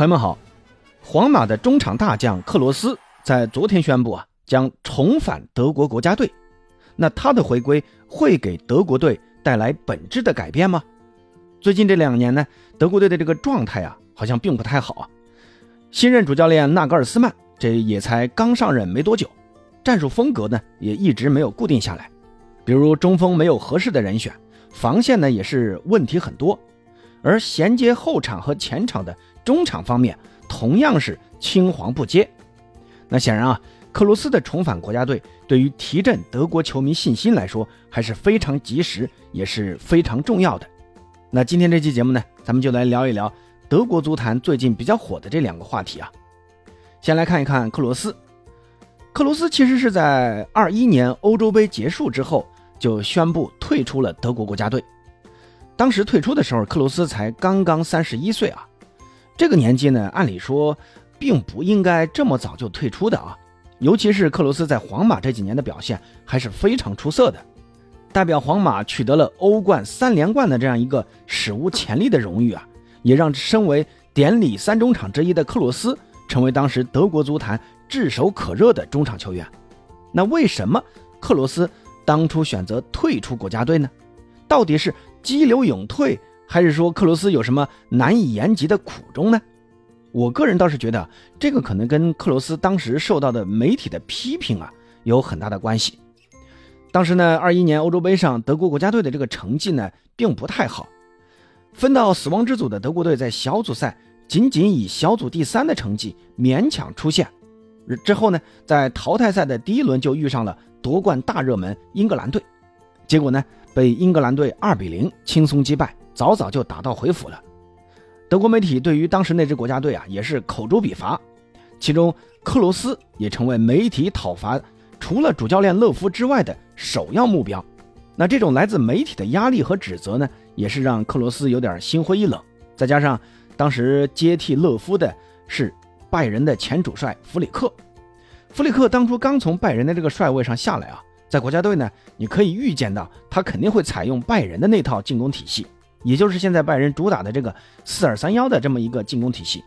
朋友们好，皇马的中场大将克罗斯在昨天宣布啊，将重返德国国家队。那他的回归会给德国队带来本质的改变吗？最近这两年呢，德国队的这个状态啊，好像并不太好啊。新任主教练纳格尔斯曼这也才刚上任没多久，战术风格呢也一直没有固定下来，比如中锋没有合适的人选，防线呢也是问题很多，而衔接后场和前场的。中场方面同样是青黄不接，那显然啊，克罗斯的重返国家队对于提振德国球迷信心来说还是非常及时，也是非常重要的。那今天这期节目呢，咱们就来聊一聊德国足坛最近比较火的这两个话题啊。先来看一看克罗斯，克罗斯其实是在二一年欧洲杯结束之后就宣布退出了德国国家队，当时退出的时候，克罗斯才刚刚三十一岁啊。这个年纪呢，按理说并不应该这么早就退出的啊，尤其是克罗斯在皇马这几年的表现还是非常出色的，代表皇马取得了欧冠三连冠的这样一个史无前例的荣誉啊，也让身为典礼三中场之一的克罗斯成为当时德国足坛炙手可热的中场球员。那为什么克罗斯当初选择退出国家队呢？到底是激流勇退？还是说克罗斯有什么难以言及的苦衷呢？我个人倒是觉得这个可能跟克罗斯当时受到的媒体的批评啊有很大的关系。当时呢，二一年欧洲杯上德国国家队的这个成绩呢并不太好，分到死亡之组的德国队在小组赛仅仅以小组第三的成绩勉强出线。之后呢，在淘汰赛的第一轮就遇上了夺冠大热门英格兰队，结果呢被英格兰队二比零轻松击败。早早就打道回府了。德国媒体对于当时那支国家队啊，也是口诛笔伐。其中，克罗斯也成为媒体讨伐除了主教练勒夫之外的首要目标。那这种来自媒体的压力和指责呢，也是让克罗斯有点心灰意冷。再加上当时接替勒夫的是拜仁的前主帅弗里克，弗里克当初刚从拜仁的这个帅位上下来啊，在国家队呢，你可以预见到他肯定会采用拜仁的那套进攻体系。也就是现在拜仁主打的这个四二三幺的这么一个进攻体系，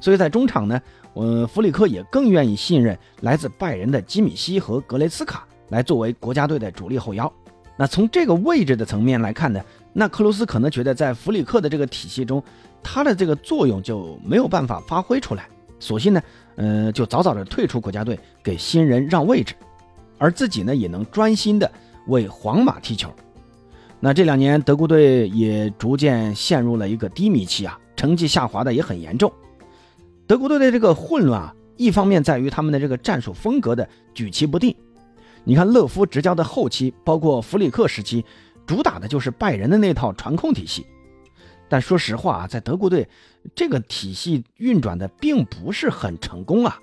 所以在中场呢，呃，弗里克也更愿意信任来自拜仁的基米希和格雷斯卡来作为国家队的主力后腰。那从这个位置的层面来看呢，那克罗斯可能觉得在弗里克的这个体系中，他的这个作用就没有办法发挥出来，索性呢，呃，就早早的退出国家队，给新人让位置，而自己呢也能专心的为皇马踢球。那这两年德国队也逐渐陷入了一个低迷期啊，成绩下滑的也很严重。德国队的这个混乱啊，一方面在于他们的这个战术风格的举棋不定。你看勒夫执教的后期，包括弗里克时期，主打的就是拜仁的那套传控体系。但说实话啊，在德国队这个体系运转的并不是很成功啊。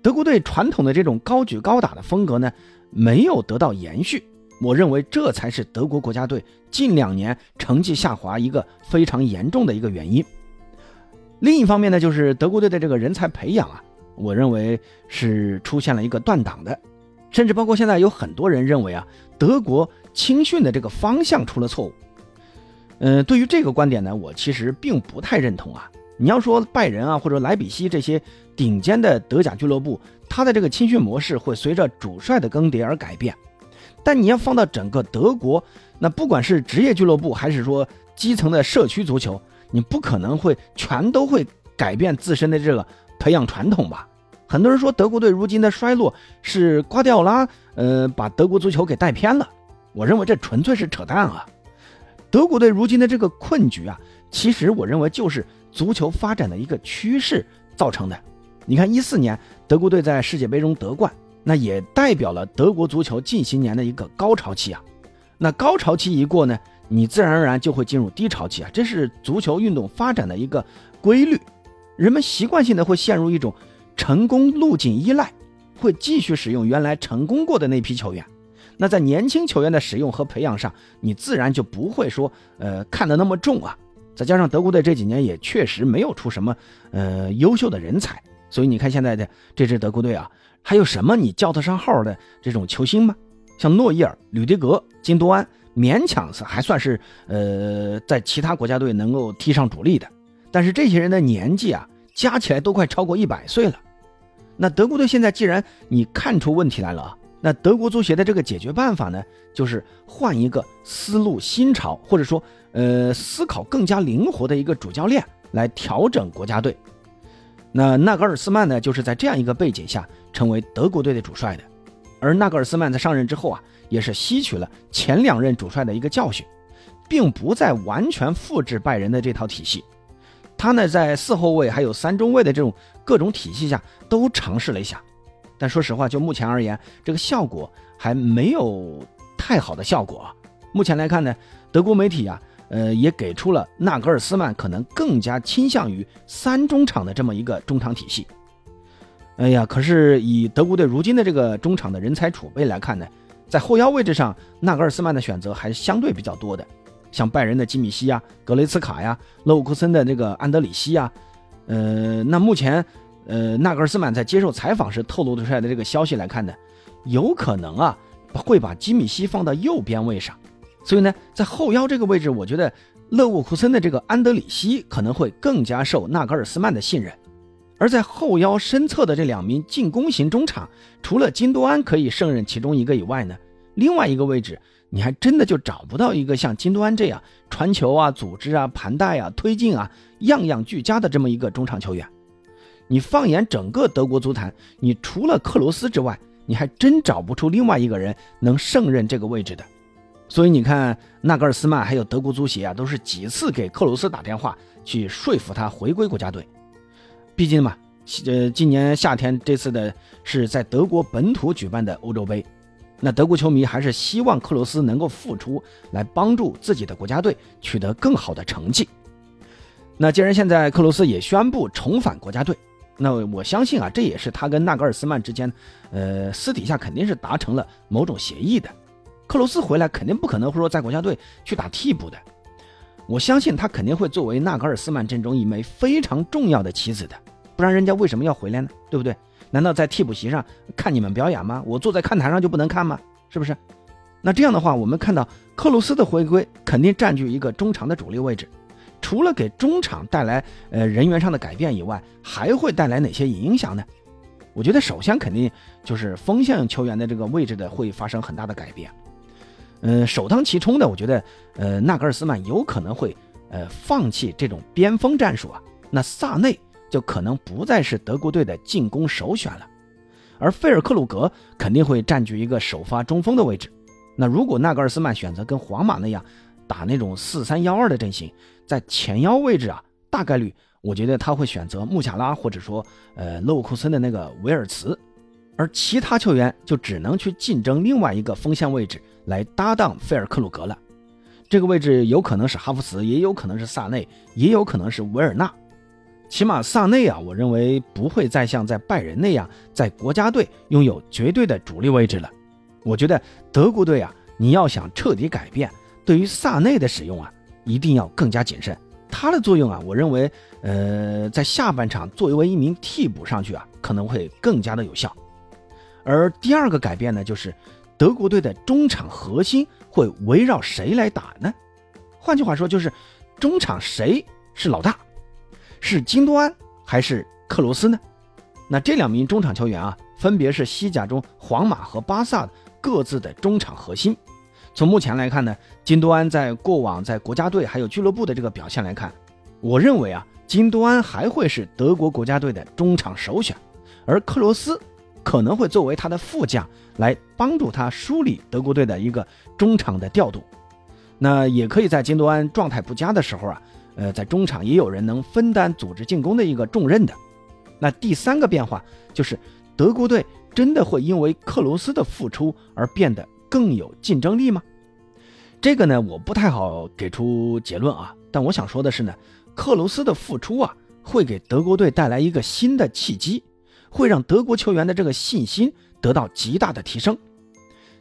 德国队传统的这种高举高打的风格呢，没有得到延续。我认为这才是德国国家队近两年成绩下滑一个非常严重的一个原因。另一方面呢，就是德国队的这个人才培养啊，我认为是出现了一个断档的，甚至包括现在有很多人认为啊，德国青训的这个方向出了错误。嗯，对于这个观点呢，我其实并不太认同啊。你要说拜仁啊或者莱比锡这些顶尖的德甲俱乐部，他的这个青训模式会随着主帅的更迭而改变。但你要放到整个德国，那不管是职业俱乐部还是说基层的社区足球，你不可能会全都会改变自身的这个培养传统吧？很多人说德国队如今的衰落是瓜迪奥拉，呃，把德国足球给带偏了。我认为这纯粹是扯淡啊！德国队如今的这个困局啊，其实我认为就是足球发展的一个趋势造成的。你看，一四年德国队在世界杯中得冠。那也代表了德国足球近些年的一个高潮期啊，那高潮期一过呢，你自然而然就会进入低潮期啊，这是足球运动发展的一个规律，人们习惯性的会陷入一种成功路径依赖，会继续使用原来成功过的那批球员，那在年轻球员的使用和培养上，你自然就不会说呃看得那么重啊，再加上德国队这几年也确实没有出什么呃优秀的人才，所以你看现在的这支德国队啊。还有什么你叫得上号的这种球星吗？像诺伊尔、吕迪格、金多安，勉强是还算是呃在其他国家队能够踢上主力的。但是这些人的年纪啊，加起来都快超过一百岁了。那德国队现在既然你看出问题来了啊，那德国足协的这个解决办法呢，就是换一个思路新潮，或者说呃思考更加灵活的一个主教练来调整国家队。那纳格尔斯曼呢，就是在这样一个背景下成为德国队的主帅的。而纳格尔斯曼在上任之后啊，也是吸取了前两任主帅的一个教训，并不再完全复制拜仁的这套体系。他呢，在四后卫还有三中卫的这种各种体系下都尝试了一下，但说实话，就目前而言，这个效果还没有太好的效果。目前来看呢，德国媒体啊，呃，也给出了纳格尔斯曼可能更加倾向于三中场的这么一个中场体系。哎呀，可是以德国队如今的这个中场的人才储备来看呢，在后腰位置上，纳格尔斯曼的选择还是相对比较多的。像拜仁的基米希呀、格雷茨卡呀、勒沃库森的这个安德里希呀，呃，那目前，呃，纳格尔斯曼在接受采访时透露出来的这个消息来看呢，有可能啊会把基米希放到右边位上，所以呢，在后腰这个位置，我觉得勒沃库森的这个安德里希可能会更加受纳格尔斯曼的信任，而在后腰身侧的这两名进攻型中场，除了金多安可以胜任其中一个以外呢，另外一个位置。你还真的就找不到一个像金多安这样传球啊、组织啊、盘带啊、推进啊，样样俱佳的这么一个中场球员。你放眼整个德国足坛，你除了克罗斯之外，你还真找不出另外一个人能胜任这个位置的。所以你看，纳格尔斯曼还有德国足协啊，都是几次给克罗斯打电话去说服他回归国家队。毕竟嘛，呃，今年夏天这次的是在德国本土举办的欧洲杯。那德国球迷还是希望克罗斯能够复出，来帮助自己的国家队取得更好的成绩。那既然现在克罗斯也宣布重返国家队，那我相信啊，这也是他跟纳格尔斯曼之间，呃，私底下肯定是达成了某种协议的。克鲁斯回来肯定不可能说在国家队去打替补的，我相信他肯定会作为纳格尔斯曼阵中一枚非常重要的棋子的，不然人家为什么要回来呢？对不对？难道在替补席上看你们表演吗？我坐在看台上就不能看吗？是不是？那这样的话，我们看到克鲁斯的回归肯定占据一个中场的主力位置。除了给中场带来呃人员上的改变以外，还会带来哪些影响呢？我觉得首先肯定就是锋线球员的这个位置的会发生很大的改变。嗯，首当其冲的，我觉得呃纳格尔斯曼有可能会呃放弃这种边锋战术啊。那萨内。就可能不再是德国队的进攻首选了，而费尔克鲁格肯定会占据一个首发中锋的位置。那如果纳格尔斯曼选择跟皇马那样打那种四三幺二的阵型，在前腰位置啊，大概率我觉得他会选择穆贾拉或者说呃勒沃库森的那个维尔茨，而其他球员就只能去竞争另外一个锋线位置来搭档费尔克鲁格了。这个位置有可能是哈弗茨，也有可能是萨内，也有可能是维尔纳。起码萨内啊，我认为不会再像在拜仁那样在国家队拥有绝对的主力位置了。我觉得德国队啊，你要想彻底改变，对于萨内的使用啊，一定要更加谨慎。他的作用啊，我认为，呃，在下半场作为一名替补上去啊，可能会更加的有效。而第二个改变呢，就是德国队的中场核心会围绕谁来打呢？换句话说，就是中场谁是老大？是金多安还是克罗斯呢？那这两名中场球员啊，分别是西甲中皇马和巴萨各自的中场核心。从目前来看呢，金多安在过往在国家队还有俱乐部的这个表现来看，我认为啊，金多安还会是德国国家队的中场首选，而克罗斯可能会作为他的副将来帮助他梳理德国队的一个中场的调度。那也可以在金多安状态不佳的时候啊。呃，在中场也有人能分担组织进攻的一个重任的。那第三个变化就是，德国队真的会因为克罗斯的复出而变得更有竞争力吗？这个呢，我不太好给出结论啊。但我想说的是呢，克罗斯的复出啊，会给德国队带来一个新的契机，会让德国球员的这个信心得到极大的提升。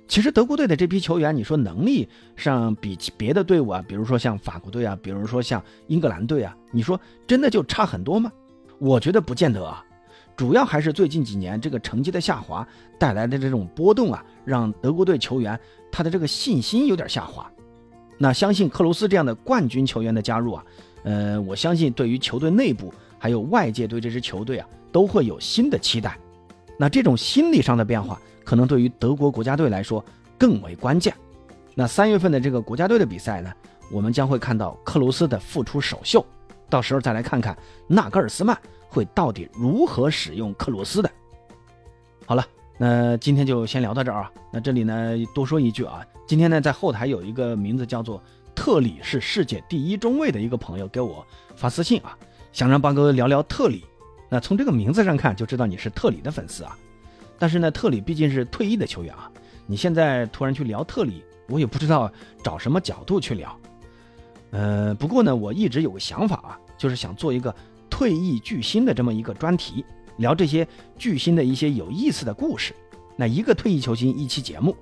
其实德国队的这批球员，你说能力上比别的队伍啊，比如说像法国队啊，比如说像英格兰队啊，你说真的就差很多吗？我觉得不见得啊，主要还是最近几年这个成绩的下滑带来的这种波动啊，让德国队球员他的这个信心有点下滑。那相信克鲁斯这样的冠军球员的加入啊，呃，我相信对于球队内部还有外界对这支球队啊，都会有新的期待。那这种心理上的变化，可能对于德国国家队来说更为关键。那三月份的这个国家队的比赛呢，我们将会看到克鲁斯的复出首秀，到时候再来看看纳格尔斯曼会到底如何使用克鲁斯的。好了，那今天就先聊到这儿啊。那这里呢多说一句啊，今天呢在后台有一个名字叫做特里是世界第一中卫的一个朋友给我发私信啊，想让八哥聊聊特里。那从这个名字上看就知道你是特里的粉丝啊。但是呢，特里毕竟是退役的球员啊，你现在突然去聊特里，我也不知道找什么角度去聊。呃，不过呢，我一直有个想法啊，就是想做一个退役巨星的这么一个专题。聊这些巨星的一些有意思的故事，那一个退役球星一期节目，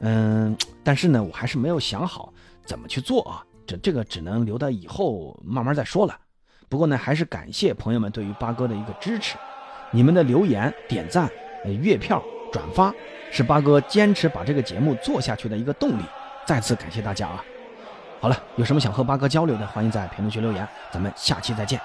嗯，但是呢，我还是没有想好怎么去做啊，这这个只能留到以后慢慢再说了。不过呢，还是感谢朋友们对于八哥的一个支持，你们的留言、点赞、呃月票、转发，是八哥坚持把这个节目做下去的一个动力。再次感谢大家啊！好了，有什么想和八哥交流的，欢迎在评论区留言，咱们下期再见。